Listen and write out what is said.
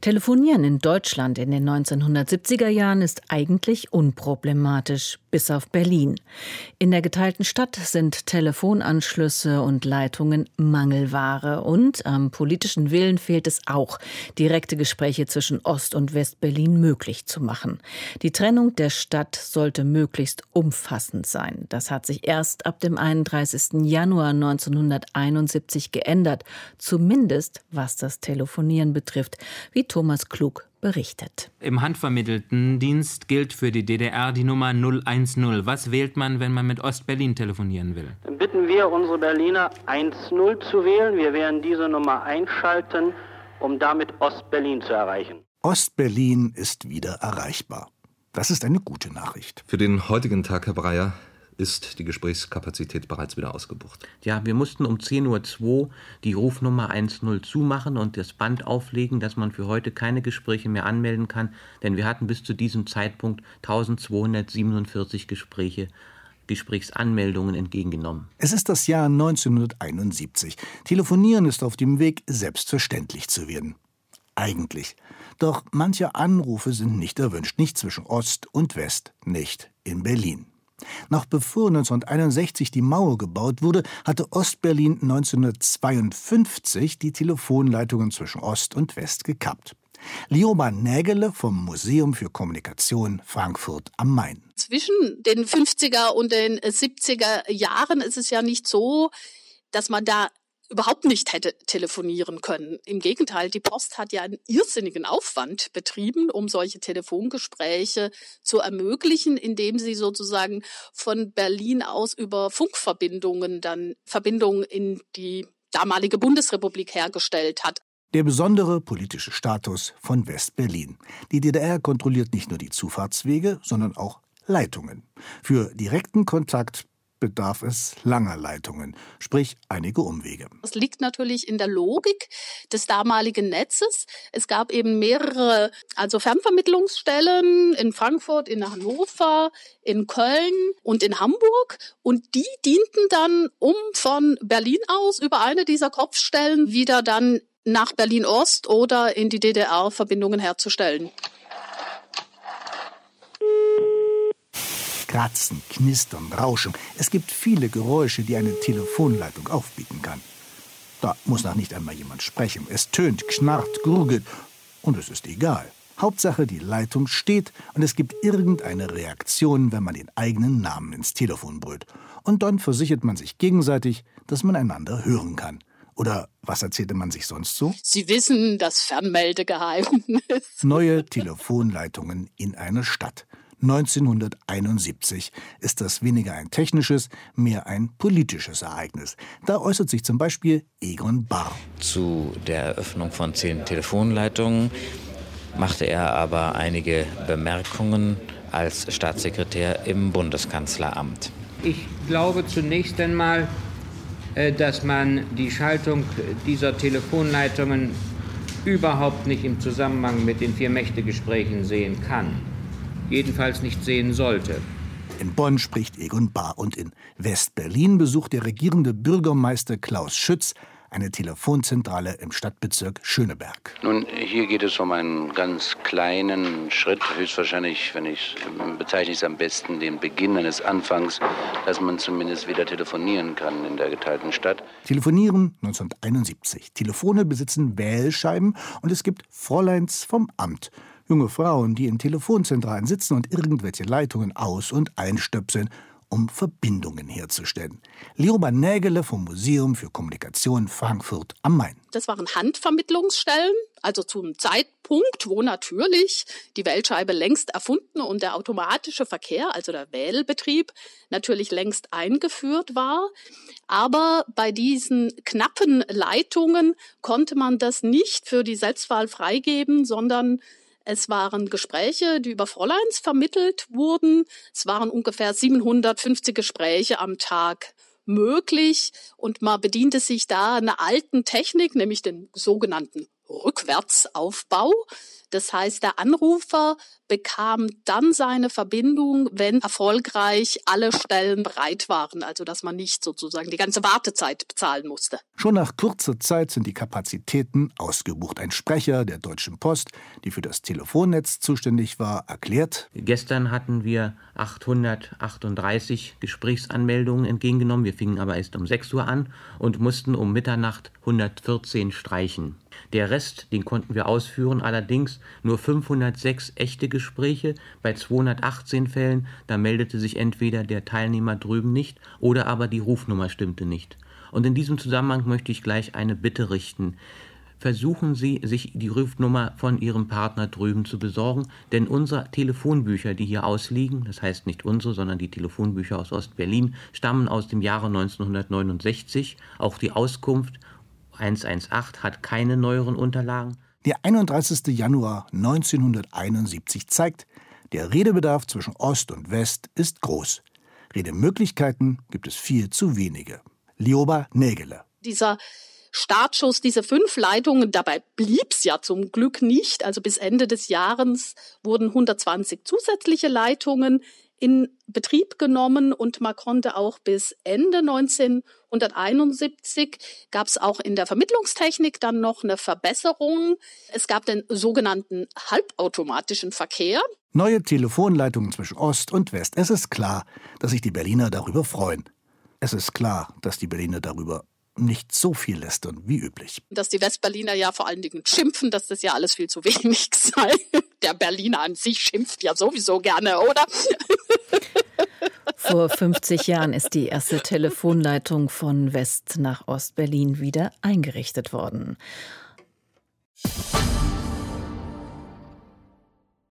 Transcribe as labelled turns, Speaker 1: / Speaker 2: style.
Speaker 1: Telefonieren in Deutschland in den 1970er Jahren ist eigentlich unproblematisch, bis auf Berlin. In der geteilten Stadt sind Telefonanschlüsse und Leitungen Mangelware und am politischen Willen fehlt es auch, direkte Gespräche zwischen Ost- und West-Berlin möglich zu machen. Die Trennung der Stadt sollte möglichst umfassend sein. Das hat sich erst ab dem 31. Januar 1971 geändert, zumindest was das Telefonieren betrifft wie Thomas Klug berichtet.
Speaker 2: Im handvermittelten Dienst gilt für die DDR die Nummer 010. Was wählt man, wenn man mit Ostberlin telefonieren will?
Speaker 3: Dann bitten wir unsere Berliner 10 zu wählen. Wir werden diese Nummer einschalten, um damit Ostberlin zu erreichen.
Speaker 4: Ostberlin ist wieder erreichbar. Das ist eine gute Nachricht.
Speaker 5: Für den heutigen Tag, Herr Breyer, ist die Gesprächskapazität bereits wieder ausgebucht.
Speaker 6: Ja, wir mussten um 10.02 Uhr die Rufnummer 10 zumachen und das Band auflegen, dass man für heute keine Gespräche mehr anmelden kann, denn wir hatten bis zu diesem Zeitpunkt 1247 Gespräche Gesprächsanmeldungen entgegengenommen.
Speaker 4: Es ist das Jahr 1971. Telefonieren ist auf dem Weg, selbstverständlich zu werden. Eigentlich. Doch manche Anrufe sind nicht erwünscht, nicht zwischen Ost und West, nicht in Berlin. Noch bevor 1961 die Mauer gebaut wurde, hatte Ostberlin 1952 die Telefonleitungen zwischen Ost und West gekappt. Lioba Nägele vom Museum für Kommunikation Frankfurt am Main.
Speaker 7: Zwischen den 50er und den 70er Jahren ist es ja nicht so, dass man da überhaupt nicht hätte telefonieren können. Im Gegenteil, die Post hat ja einen irrsinnigen Aufwand betrieben, um solche Telefongespräche zu ermöglichen, indem sie sozusagen von Berlin aus über Funkverbindungen dann Verbindungen in die damalige Bundesrepublik hergestellt hat.
Speaker 4: Der besondere politische Status von West-Berlin. Die DDR kontrolliert nicht nur die Zufahrtswege, sondern auch Leitungen. Für direkten Kontakt bedarf es langer Leitungen, sprich einige Umwege.
Speaker 7: Das liegt natürlich in der Logik des damaligen Netzes. Es gab eben mehrere, also Fernvermittlungsstellen in Frankfurt, in Hannover, in Köln und in Hamburg. Und die dienten dann, um von Berlin aus über eine dieser Kopfstellen wieder dann nach Berlin-Ost oder in die DDR Verbindungen herzustellen.
Speaker 4: Kratzen, Knistern, Rauschen. Es gibt viele Geräusche, die eine Telefonleitung aufbieten kann. Da muss noch nicht einmal jemand sprechen. Es tönt, knarrt, gurgelt und es ist egal. Hauptsache, die Leitung steht und es gibt irgendeine Reaktion, wenn man den eigenen Namen ins Telefon brüllt. Und dann versichert man sich gegenseitig, dass man einander hören kann. Oder was erzählte man sich sonst so?
Speaker 7: Sie wissen das Fernmeldegeheimnis.
Speaker 4: Neue Telefonleitungen in einer Stadt. 1971 ist das weniger ein technisches, mehr ein politisches Ereignis. Da äußert sich zum Beispiel Egon Barr.
Speaker 8: Zu der Eröffnung von zehn Telefonleitungen machte er aber einige Bemerkungen als Staatssekretär im Bundeskanzleramt.
Speaker 2: Ich glaube zunächst einmal, äh, dass man die Schaltung dieser Telefonleitungen überhaupt nicht im Zusammenhang mit den Vier-Mächte-Gesprächen sehen kann jedenfalls nicht sehen sollte.
Speaker 4: In Bonn spricht Egon Bahr und in West-Berlin besucht der regierende Bürgermeister Klaus Schütz eine Telefonzentrale im Stadtbezirk Schöneberg.
Speaker 9: Nun, hier geht es um einen ganz kleinen Schritt, höchstwahrscheinlich, wenn ich bezeichne es am besten, den Beginn eines Anfangs, dass man zumindest wieder telefonieren kann in der geteilten Stadt.
Speaker 4: Telefonieren 1971. Telefone besitzen Wählscheiben und es gibt Fräuleins vom Amt. Junge Frauen, die in Telefonzentralen sitzen und irgendwelche Leitungen aus- und einstöpseln, um Verbindungen herzustellen. Leoba Nägele vom Museum für Kommunikation Frankfurt am Main.
Speaker 7: Das waren Handvermittlungsstellen, also zum Zeitpunkt, wo natürlich die Weltscheibe längst erfunden und der automatische Verkehr, also der Wählbetrieb, natürlich längst eingeführt war. Aber bei diesen knappen Leitungen konnte man das nicht für die Selbstwahl freigeben, sondern es waren Gespräche, die über Fräuleins vermittelt wurden. Es waren ungefähr 750 Gespräche am Tag möglich und man bediente sich da einer alten Technik, nämlich den sogenannten Rückwärtsaufbau. Das heißt, der Anrufer bekam dann seine Verbindung, wenn erfolgreich alle Stellen bereit waren, also dass man nicht sozusagen die ganze Wartezeit bezahlen musste.
Speaker 4: Schon nach kurzer Zeit sind die Kapazitäten ausgebucht. Ein Sprecher der Deutschen Post, die für das Telefonnetz zuständig war, erklärt:
Speaker 6: Gestern hatten wir 838 Gesprächsanmeldungen entgegengenommen. Wir fingen aber erst um 6 Uhr an und mussten um Mitternacht 114 streichen. Der Rest, den konnten wir ausführen, allerdings nur 506 echte Gespräche. Bei 218 Fällen, da meldete sich entweder der Teilnehmer drüben nicht oder aber die Rufnummer stimmte nicht. Und in diesem Zusammenhang möchte ich gleich eine Bitte richten. Versuchen Sie, sich die Rufnummer von Ihrem Partner drüben zu besorgen, denn unsere Telefonbücher, die hier ausliegen, das heißt nicht unsere, sondern die Telefonbücher aus Ostberlin, stammen aus dem Jahre 1969. Auch die Auskunft 118 hat keine neueren Unterlagen.
Speaker 4: Der 31. Januar 1971 zeigt, der Redebedarf zwischen Ost und West ist groß. Redemöglichkeiten gibt es viel zu wenige. Lioba Nägele.
Speaker 7: Dieser Startschuss, diese fünf Leitungen, dabei blieb's ja zum Glück nicht. Also bis Ende des Jahres wurden 120 zusätzliche Leitungen in Betrieb genommen und man konnte auch bis Ende 1971 gab es auch in der Vermittlungstechnik dann noch eine Verbesserung. Es gab den sogenannten halbautomatischen Verkehr.
Speaker 4: Neue Telefonleitungen zwischen Ost und West. Es ist klar, dass sich die Berliner darüber freuen. Es ist klar, dass die Berliner darüber nicht so viel lästern wie üblich.
Speaker 7: Dass die Westberliner ja vor allen Dingen schimpfen, dass das ja alles viel zu wenig sei. Der Berliner an sich schimpft ja sowieso gerne, oder?
Speaker 1: Vor 50 Jahren ist die erste Telefonleitung von West nach Ostberlin wieder eingerichtet worden.